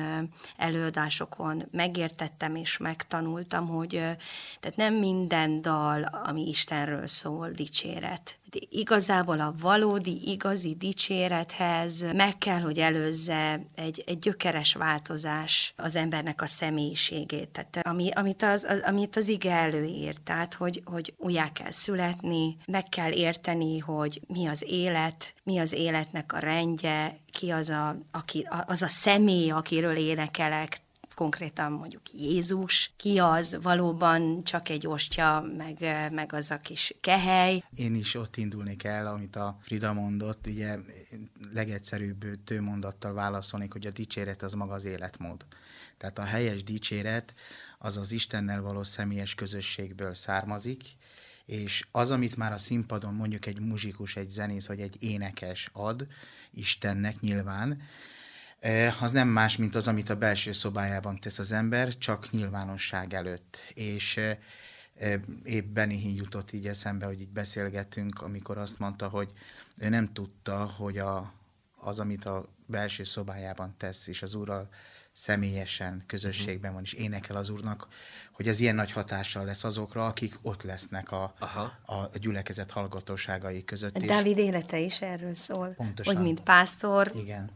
előadásokon megértettem és megtanultam, hogy tehát nem minden dal, ami Istenről szól, dicséret. Igazából a valódi, igazi dicsérethez meg kell, hogy előzze egy, egy gyökeres változás az embernek a személyiségét, tehát ami, amit, az, az, amit az ige előír, tehát hogy, hogy újjá kell születni, meg kell érteni, hogy mi az élet, mi az életnek a rendje, ki az a, aki, az a személy, akiről énekelek, konkrétan mondjuk Jézus, ki az valóban csak egy ostya, meg, meg az a kis kehely. Én is ott indulnék el, amit a Frida mondott, ugye legegyszerűbb tőmondattal válaszolnék, hogy a dicséret az maga az életmód. Tehát a helyes dicséret az az Istennel való személyes közösségből származik, és az, amit már a színpadon mondjuk egy muzsikus, egy zenész vagy egy énekes ad Istennek nyilván, az nem más, mint az, amit a belső szobájában tesz az ember, csak nyilvánosság előtt. És épp Benny jutott így eszembe, hogy így beszélgettünk, amikor azt mondta, hogy ő nem tudta, hogy a, az, amit a belső szobájában tesz, és az úrral személyesen, közösségben van, és énekel az úrnak, hogy ez ilyen nagy hatással lesz azokra, akik ott lesznek a, a gyülekezet hallgatóságai között. Dávid élete is erről szól. Pontosan. Hogy mint pásztor, Igen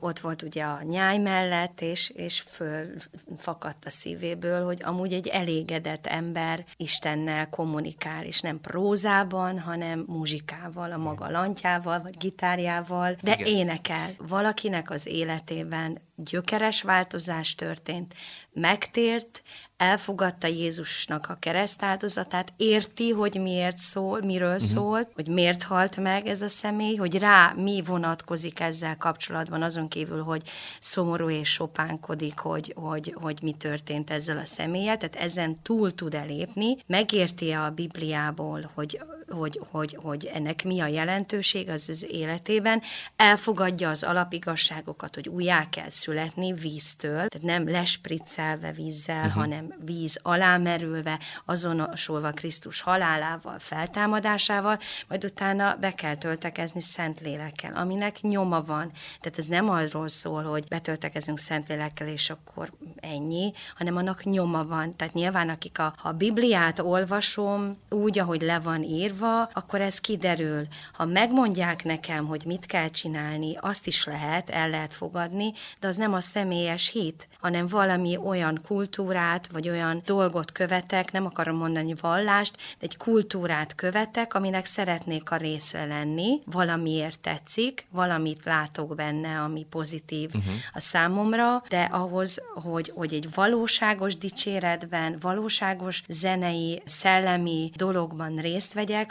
ott volt ugye a nyáj mellett, és, és fölfakadt a szívéből, hogy amúgy egy elégedett ember Istennel kommunikál, és nem prózában, hanem muzsikával, a maga lantjával, vagy gitárjával, de Igen. énekel. Valakinek az életében gyökeres változás történt, megtért, elfogadta Jézusnak a keresztáldozatát, érti, hogy miért szól, miről uh-huh. szólt, hogy miért halt meg ez a személy, hogy rá mi vonatkozik ezzel kapcsolatban, azon kívül, hogy szomorú és sopánkodik, hogy, hogy, hogy mi történt ezzel a személlyel, tehát ezen túl tud elépni, megérti a Bibliából, hogy hogy, hogy, hogy ennek mi a jelentőség az az életében, elfogadja az alapigasságokat, hogy újjá kell születni víztől, tehát nem lespriccelve vízzel, uh-huh. hanem víz alámerülve, azonosulva Krisztus halálával, feltámadásával, majd utána be kell töltekezni szent lélekkel, aminek nyoma van. Tehát ez nem arról szól, hogy betöltekezünk szent lélekkel, és akkor ennyi, hanem annak nyoma van. Tehát nyilván, akik a, ha a Bibliát olvasom úgy, ahogy le van írva, írva, akkor ez kiderül. Ha megmondják nekem, hogy mit kell csinálni, azt is lehet, el lehet fogadni, de az nem a személyes hit, hanem valami olyan kultúrát, vagy olyan dolgot követek, nem akarom mondani vallást, de egy kultúrát követek, aminek szeretnék a része lenni, valamiért tetszik, valamit látok benne, ami pozitív uh-huh. a számomra, de ahhoz, hogy, hogy egy valóságos dicséretben, valóságos zenei, szellemi dologban részt vegyek,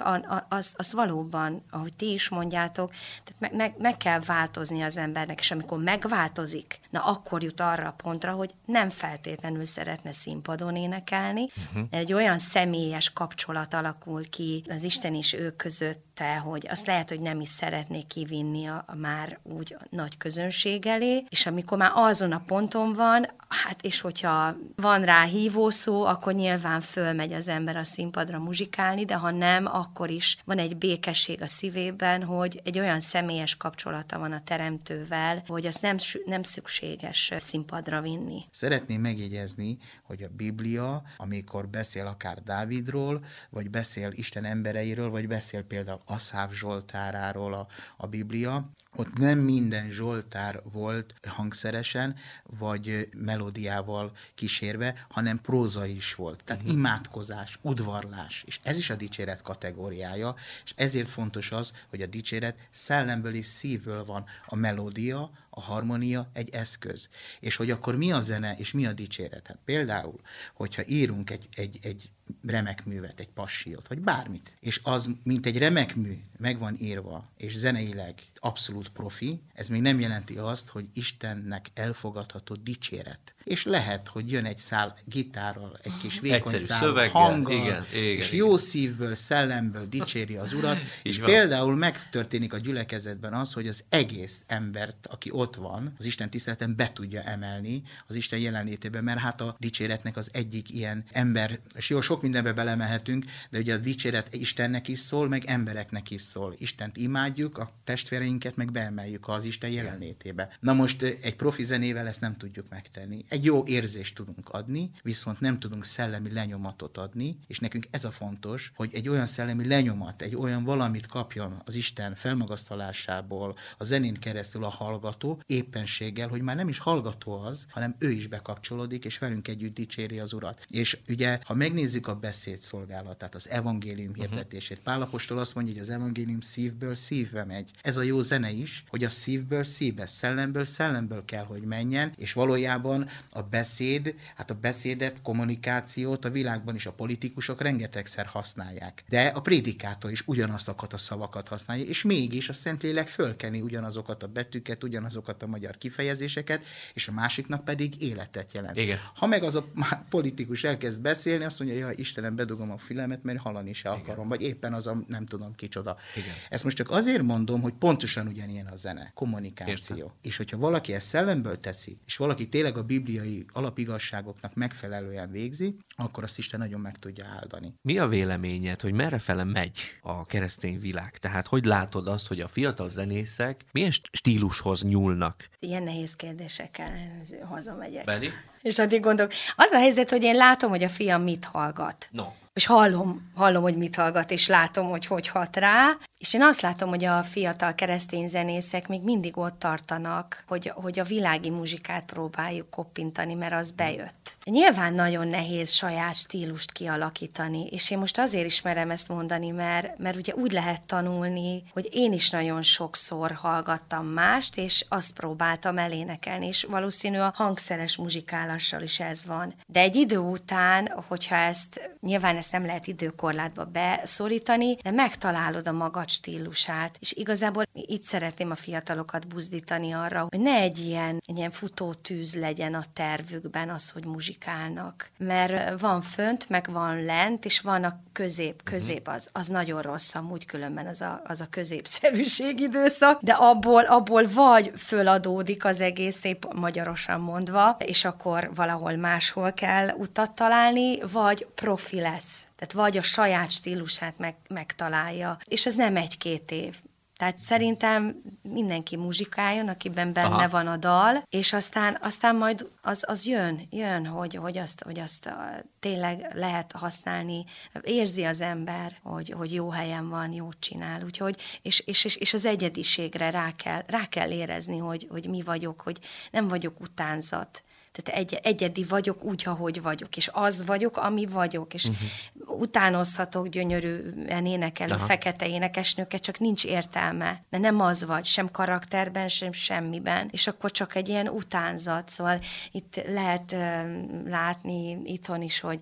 az, az valóban, ahogy ti is mondjátok, tehát meg, meg, meg kell változni az embernek, és amikor megváltozik, na akkor jut arra a pontra, hogy nem feltétlenül szeretne színpadon énekelni, uh-huh. egy olyan személyes kapcsolat alakul ki az Isten és ő között, te, hogy azt lehet, hogy nem is szeretnék kivinni a, a már úgy nagy közönség elé, és amikor már azon a ponton van, hát és hogyha van rá hívó akkor nyilván fölmegy az ember a színpadra muzsikálni, de ha nem, akkor is van egy békesség a szívében, hogy egy olyan személyes kapcsolata van a teremtővel, hogy azt nem, nem szükséges színpadra vinni. Szeretném megjegyezni, hogy a Biblia, amikor beszél akár Dávidról, vagy beszél Isten embereiről, vagy beszél például Aszáv Zsoltáráról a, a Biblia, ott nem minden Zsoltár volt hangszeresen, vagy melódiával kísérve, hanem próza is volt. Tehát uh-huh. imádkozás, udvarlás, és ez is a dicséret kategóriája, és ezért fontos az, hogy a dicséret szellemből és szívből van. A melódia, a harmonia egy eszköz. És hogy akkor mi a zene, és mi a dicséret? Hát például, hogyha írunk egy, egy, egy remek művet, egy passiót, vagy bármit, és az, mint egy remek mű, meg van írva, és zeneileg abszolút profi, ez még nem jelenti azt, hogy Istennek elfogadható dicséret. És lehet, hogy jön egy szál gitárral, egy kis vékony szál szöveggel, hanggal, igen, igen, és igen. jó szívből, szellemből dicséri az Urat, és van. például megtörténik a gyülekezetben az, hogy az egész embert, aki ott van, az Isten tiszteleten be tudja emelni az Isten jelenlétében, mert hát a dicséretnek az egyik ilyen ember, és jó, sok mindenbe belemehetünk, de ugye a dicséret Istennek is szól, meg embereknek is szól. Istent imádjuk, a testvéreinket meg beemeljük az Isten jelenlétébe. Na most egy profi zenével ezt nem tudjuk megtenni. Egy jó érzést tudunk adni, viszont nem tudunk szellemi lenyomatot adni, és nekünk ez a fontos, hogy egy olyan szellemi lenyomat, egy olyan valamit kapjon az Isten felmagasztalásából, a zenén keresztül a hallgató, éppenséggel, hogy már nem is hallgató az, hanem ő is bekapcsolódik, és velünk együtt dicséri az Urat. És ugye, ha megnézzük a beszéd szolgálatát, az evangélium uh-huh. hirdetését, Pálapostól azt mondja, hogy az evangélium szívből szívbe megy. Ez a jó zene is, hogy a szívből szívbe, szellemből szellemből kell, hogy menjen, és valójában a beszéd, hát a beszédet, kommunikációt a világban is a politikusok rengetegszer használják. De a prédikátor is ugyanazt a szavakat használja, és mégis a Szentlélek fölkeni ugyanazokat a betűket, ugyanazokat a magyar kifejezéseket, és a másiknak pedig életet jelent. Igen. Ha meg az a politikus elkezd beszélni, azt mondja, hogy Istenem, bedugom a filmet, mert hallani se akarom, Igen. vagy éppen az a nem tudom kicsoda. Igen. Ezt most csak azért mondom, hogy pontosan ugyanilyen a zene, kommunikáció. Értem. És hogyha valaki ezt szellemből teszi, és valaki tényleg a bibliai alapigasságoknak megfelelően végzi, akkor azt Isten nagyon meg tudja áldani. Mi a véleményed, hogy merre fele megy a keresztény világ? Tehát hogy látod azt, hogy a fiatal zenészek milyen stílushoz nyúlnak? Ilyen nehéz kérdésekkel hazamegyek. Beli? És addig gondolok. Az a helyzet, hogy én látom, hogy a fiam mit hallgat. No és hallom, hallom, hogy mit hallgat, és látom, hogy hogy hat rá, és én azt látom, hogy a fiatal keresztény zenészek még mindig ott tartanak, hogy, hogy a világi muzsikát próbáljuk koppintani, mert az bejött. Nyilván nagyon nehéz saját stílust kialakítani, és én most azért ismerem ezt mondani, mert, mert ugye úgy lehet tanulni, hogy én is nagyon sokszor hallgattam mást, és azt próbáltam elénekelni, és valószínű a hangszeres muzsikálással is ez van. De egy idő után, hogyha ezt nyilván ezt nem lehet időkorlátba beszorítani, de megtalálod a magad stílusát. És igazából itt szeretném a fiatalokat buzdítani arra, hogy ne egy ilyen, egy ilyen futótűz legyen a tervükben az, hogy muzsikálnak. Mert van fönt, meg van lent, és van a közép. Mhm. Közép az, az nagyon rossz, amúgy különben az a, az a középszerűség időszak, de abból, abból vagy föladódik az egész, szép magyarosan mondva, és akkor valahol máshol kell utat találni, vagy profi lesz lesz. Tehát vagy a saját stílusát meg, megtalálja. És ez nem egy-két év. Tehát szerintem mindenki muzsikáljon, akiben benne Aha. van a dal, és aztán, aztán majd az, az jön, jön, hogy, hogy azt, hogy azt tényleg lehet használni, érzi az ember, hogy, hogy jó helyen van, jót csinál, úgyhogy, és, és, és, és az egyediségre rá kell, rá kell érezni, hogy, hogy mi vagyok, hogy nem vagyok utánzat, tehát egy, egyedi vagyok úgy, ahogy vagyok, és az vagyok, ami vagyok, és uh-huh. utánozhatok gyönyörűen énekelő Aha. fekete énekesnőket, csak nincs értelme, mert nem az vagy, sem karakterben, sem semmiben, és akkor csak egy ilyen utánzat, szóval itt lehet uh, látni itthon is, hogy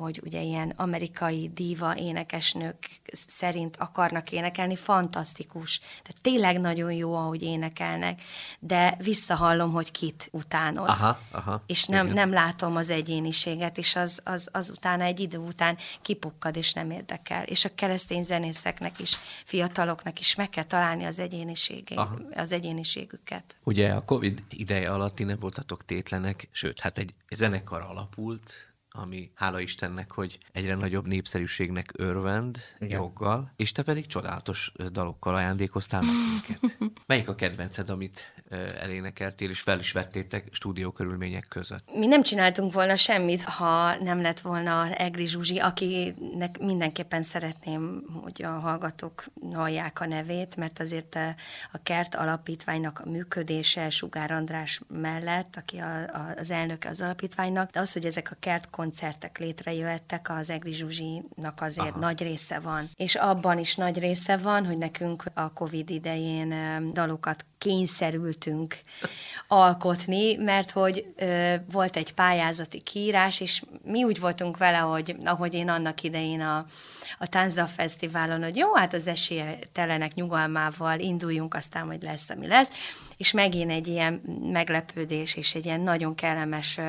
hogy ugye ilyen amerikai díva énekesnők szerint akarnak énekelni, fantasztikus. Tehát tényleg nagyon jó, ahogy énekelnek, de visszahallom, hogy kit utánoz. Aha, aha, és nem, nem látom az egyéniséget, és az, az, az utána egy idő után kipukkad, és nem érdekel. És a keresztény zenészeknek is, fiataloknak is meg kell találni az, az egyéniségüket. Ugye a Covid ideje alatt ti nem voltatok tétlenek, sőt, hát egy zenekar alapult, ami hála Istennek, hogy egyre nagyobb népszerűségnek örvend Igen. joggal, és te pedig csodálatos dalokkal ajándékoztál meg minket. Melyik a kedvenced, amit elénekeltél, és fel is vettétek stúdió körülmények között? Mi nem csináltunk volna semmit, ha nem lett volna Egri Zsuzsi, akinek mindenképpen szeretném, hogy a hallgatók hallják a nevét, mert azért a Kert Alapítványnak a működése Sugár András mellett, aki a, a, az elnöke az alapítványnak, de az, hogy ezek a Kert koncertek létrejöhettek, az Egri Zsuzsinak azért Aha. nagy része van. És abban is nagy része van, hogy nekünk a Covid idején dalokat kényszerültünk alkotni, mert hogy ö, volt egy pályázati kiírás, és mi úgy voltunk vele, hogy ahogy én annak idején a, a Tánza Fesztiválon, hogy jó, hát az esélytelenek nyugalmával induljunk, aztán hogy lesz, ami lesz, és megint egy ilyen meglepődés és egy ilyen nagyon kellemes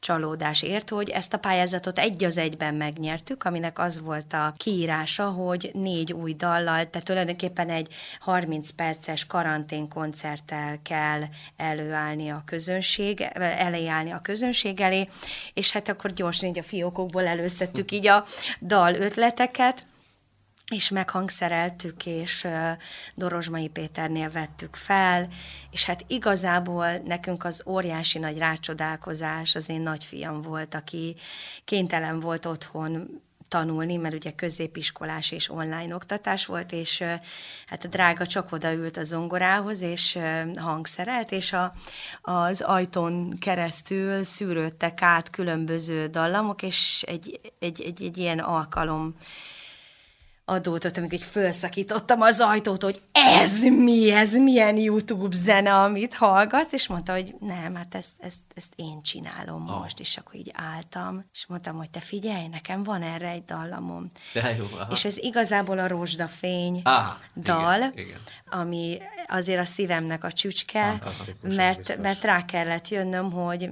csalódás ért, hogy ezt a pályázatot egy az egyben megnyertük, aminek az volt a kiírása, hogy négy új dallal, tehát tulajdonképpen egy 30 perces karantén koncerttel kell előállni a közönség, elejálni a közönség elé, és hát akkor gyorsan így a fiókokból előszedtük így a dal ötleteket, és meghangszereltük, és Dorozsmai Péternél vettük fel, és hát igazából nekünk az óriási nagy rácsodálkozás az én nagyfiam volt, aki kénytelen volt otthon tanulni, mert ugye középiskolás és online oktatás volt, és hát a drága csak odaült a zongorához, és hangszerelt, és a, az ajtón keresztül szűrődtek át különböző dallamok, és egy, egy, egy, egy ilyen alkalom adódott, amikor így felszakítottam az ajtót, hogy ez mi, ez milyen YouTube zene, amit hallgatsz, és mondta, hogy nem, hát ezt, ezt, ezt én csinálom oh. most, és akkor így álltam, és mondtam, hogy te figyelj, nekem van erre egy dallamom. De jó, És ez igazából a Rózsdafény ah, dal, igen, igen. ami azért a szívemnek a csücske, mert, mert rá kellett jönnöm, hogy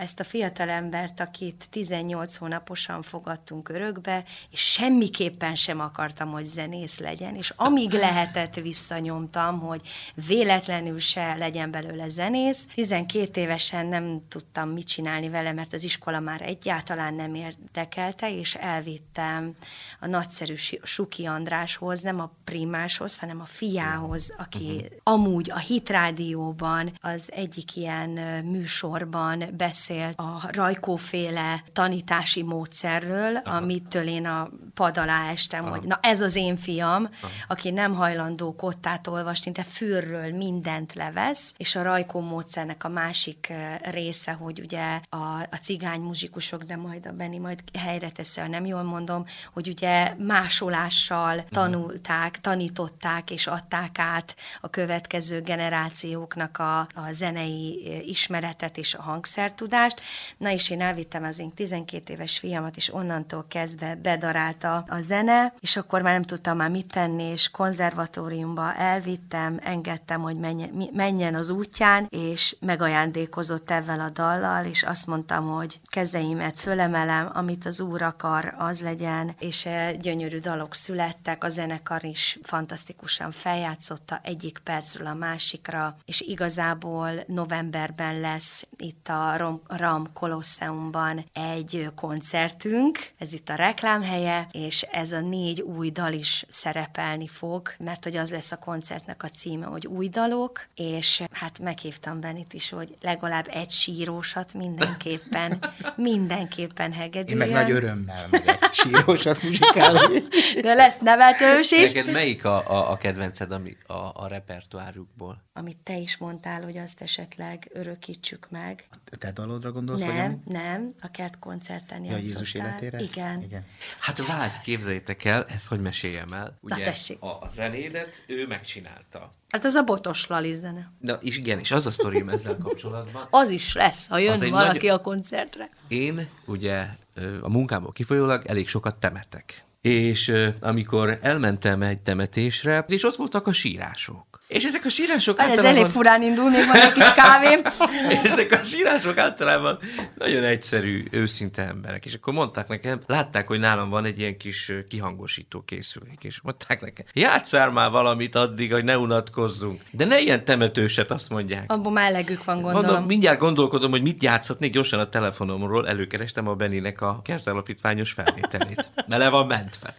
ezt a fiatalembert, akit 18 hónaposan fogadtunk örökbe, és semmiképpen sem akartam, hogy zenész legyen, és amíg lehetett visszanyomtam, hogy véletlenül se legyen belőle zenész. 12 évesen nem tudtam mit csinálni vele, mert az iskola már egyáltalán nem érdekelte, és elvittem a nagyszerű Suki Andráshoz, nem a primáshoz, hanem a fiához, aki uh-huh amúgy a Hit Rádióban az egyik ilyen műsorban beszélt a rajkóféle tanítási módszerről, Aha. amitől én a pad alá estem, Aha. hogy na ez az én fiam, Aha. aki nem hajlandó kottát olvasni, de fürről mindent levesz, és a rajkó módszernek a másik része, hogy ugye a, a cigány muzsikusok, de majd a Benni majd helyre teszi, ha nem jól mondom, hogy ugye másolással mhm. tanulták, tanították és adták át a következő generációknak a, a zenei ismeretet és a hangszertudást. Na és én elvittem az én 12 éves fiamat, és onnantól kezdve bedarálta a zene, és akkor már nem tudtam már mit tenni, és konzervatóriumba elvittem, engedtem, hogy menjen, menjen az útján, és megajándékozott ezzel a dallal, és azt mondtam, hogy kezeimet fölemelem, amit az úr akar, az legyen, és gyönyörű dalok születtek, a zenekar is fantasztikusan feljátszotta egyik percről a másikra, és igazából novemberben lesz itt a Ram, Ram Kolosseumban egy koncertünk, ez itt a reklámhelye, és ez a négy új dal is szerepelni fog, mert hogy az lesz a koncertnek a címe, hogy új dalok, és hát meghívtam Benit is, hogy legalább egy sírósat mindenképpen, mindenképpen hegedüljön. Én meg nagy örömmel megyek sírósat muzsikálni. De lesz nevetős is. Neked melyik a, a, a kedvenced ami, a, a repertoárjukból? Amit te is mondtál, hogy azt esetleg örökítsük meg. A te dalodra gondolsz? Nem, vagy nem, a kert koncerten ja, Jézus életére? Igen. Igen. Hát várj, képzeljétek el, ezt hogy meséljem el. Ugye Na tessék. A, a zenédet ő megcsinálta. Hát az a botos Lali zene. Na, és igen, és az a sztorim ezzel kapcsolatban. az is lesz, ha jön valaki nagy... a koncertre. Én ugye a munkámból kifolyólag elég sokat temetek. És amikor elmentem egy temetésre, és ott voltak a sírások. És ezek a sírások hát általában... Ez elég furán indul, még van egy kis kávém. ezek a sírások általában nagyon egyszerű, őszinte emberek. És akkor mondták nekem, látták, hogy nálam van egy ilyen kis kihangosító készülék, és mondták nekem, játszál már valamit addig, hogy ne unatkozzunk. De ne ilyen temetőset, azt mondják. Abban már elegük van, gondolom. Mondom, mindjárt gondolkodom, hogy mit játszhatnék, gyorsan a telefonomról előkerestem a Beninek a kertalapítványos felvételét. Mert le van mentve.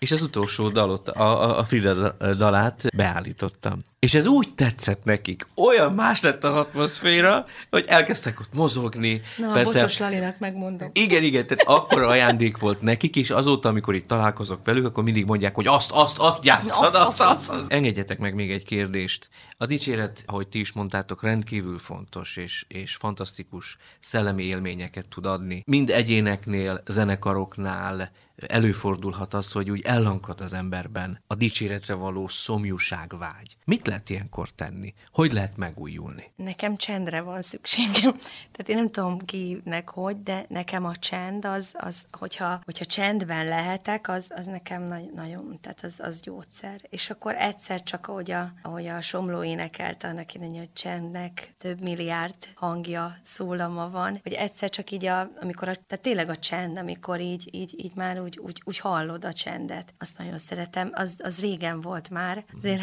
És az utolsó dalot, a, a, Frida dalát beállítottam. És ez úgy tetszett nekik, olyan más lett az atmoszféra, hogy elkezdtek ott mozogni. Na, Persze, Botos Lalinak megmondom. Igen, igen, tehát akkor ajándék volt nekik, és azóta, amikor itt találkozok velük, akkor mindig mondják, hogy azt, azt, azt játszad, azt, azt, azt, azt. Engedjetek meg még egy kérdést. A dicséret, ahogy ti is mondtátok, rendkívül fontos és, és fantasztikus szellemi élményeket tud adni. Mind egyéneknél, zenekaroknál, előfordulhat az, hogy úgy ellankad az emberben a dicséretre való szomjúság vágy. Mit lehet ilyenkor tenni? Hogy lehet megújulni? Nekem csendre van szükségem. Tehát én nem tudom kinek hogy, de nekem a csend az, az hogyha, hogyha csendben lehetek, az, az nekem nagy, nagyon, tehát az, az gyógyszer. És akkor egyszer csak, ahogy a, ahogy a Somló énekelte annak idején, hogy csendnek több milliárd hangja, szólama van, hogy egyszer csak így, a, amikor a, tehát tényleg a csend, amikor így, így, így már úgy, úgy, úgy hallod a csendet. Azt nagyon szeretem. Az, az régen volt már. Azért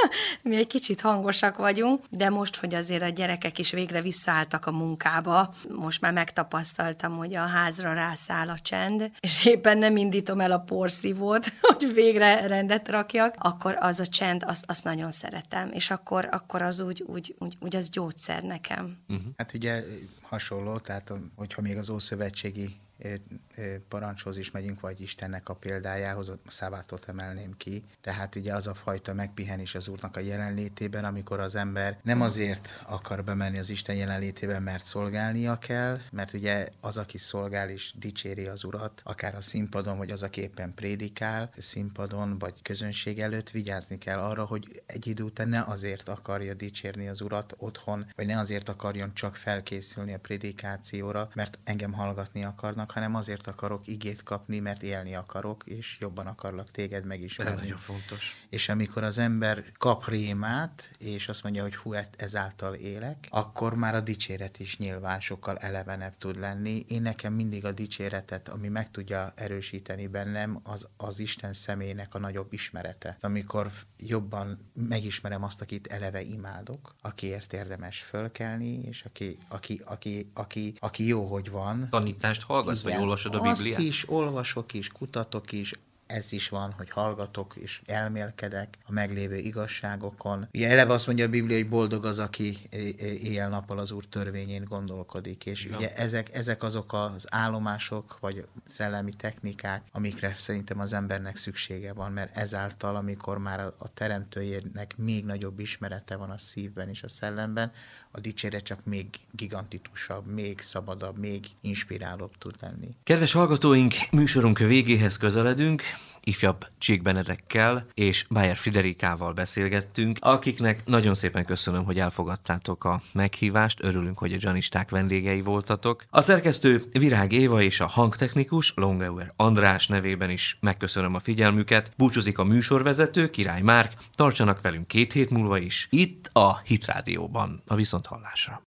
mi egy kicsit hangosak vagyunk, de most, hogy azért a gyerekek is végre visszaálltak a munkába, most már megtapasztaltam, hogy a házra rászáll a csend, és éppen nem indítom el a porszívót, hogy végre rendet rakjak, akkor az a csend, azt, azt nagyon szeretem, és akkor, akkor az úgy, úgy, úgy, úgy az gyógyszer nekem. Uh-huh. Hát ugye hasonló, tehát hogyha még az Ószövetségi parancshoz is megyünk, vagy Istennek a példájához, a szabátot emelném ki. Tehát ugye az a fajta megpihenés az Úrnak a jelenlétében, amikor az ember nem azért akar bemenni az Isten jelenlétében, mert szolgálnia kell, mert ugye az, aki szolgál és dicséri az Urat, akár a színpadon, vagy az, aki éppen prédikál, színpadon, vagy közönség előtt vigyázni kell arra, hogy egy idő után ne azért akarja dicsérni az Urat otthon, vagy ne azért akarjon csak felkészülni a prédikációra, mert engem hallgatni akarnak, vannak, hanem azért akarok igét kapni, mert élni akarok, és jobban akarlak téged megismerni. Ez nagyon fontos. És amikor az ember kap rémát, és azt mondja, hogy hú, ezáltal élek, akkor már a dicséret is nyilván sokkal elevenebb tud lenni. Én nekem mindig a dicséretet, ami meg tudja erősíteni bennem, az, az Isten személynek a nagyobb ismerete. Amikor jobban megismerem azt, akit eleve imádok, akiért érdemes fölkelni, és aki, aki, aki, aki, aki jó, hogy van. Tanítást hallgat olvassz, vagy olvasod a Bibliát? Azt is olvasok is, kutatok is, ez is van, hogy hallgatok és elmélkedek a meglévő igazságokon. Ugye eleve azt mondja a Biblia, hogy boldog az, aki éjjel-nappal az Úr törvényén gondolkodik, és ja. ugye ezek, ezek azok az állomások, vagy szellemi technikák, amikre szerintem az embernek szüksége van, mert ezáltal, amikor már a, a teremtőjének még nagyobb ismerete van a szívben és a szellemben, a dicséret csak még gigantikusabb, még szabadabb, még inspirálóbb tud lenni. Kedves hallgatóink, műsorunk végéhez közeledünk ifjabb Csík Benedekkel és Bayer Friderikával beszélgettünk, akiknek nagyon szépen köszönöm, hogy elfogadtátok a meghívást, örülünk, hogy a Janisták vendégei voltatok. A szerkesztő Virág Éva és a hangtechnikus Longauer András nevében is megköszönöm a figyelmüket. Búcsúzik a műsorvezető Király Márk, tartsanak velünk két hét múlva is, itt a Hitrádióban, a Viszonthallásra.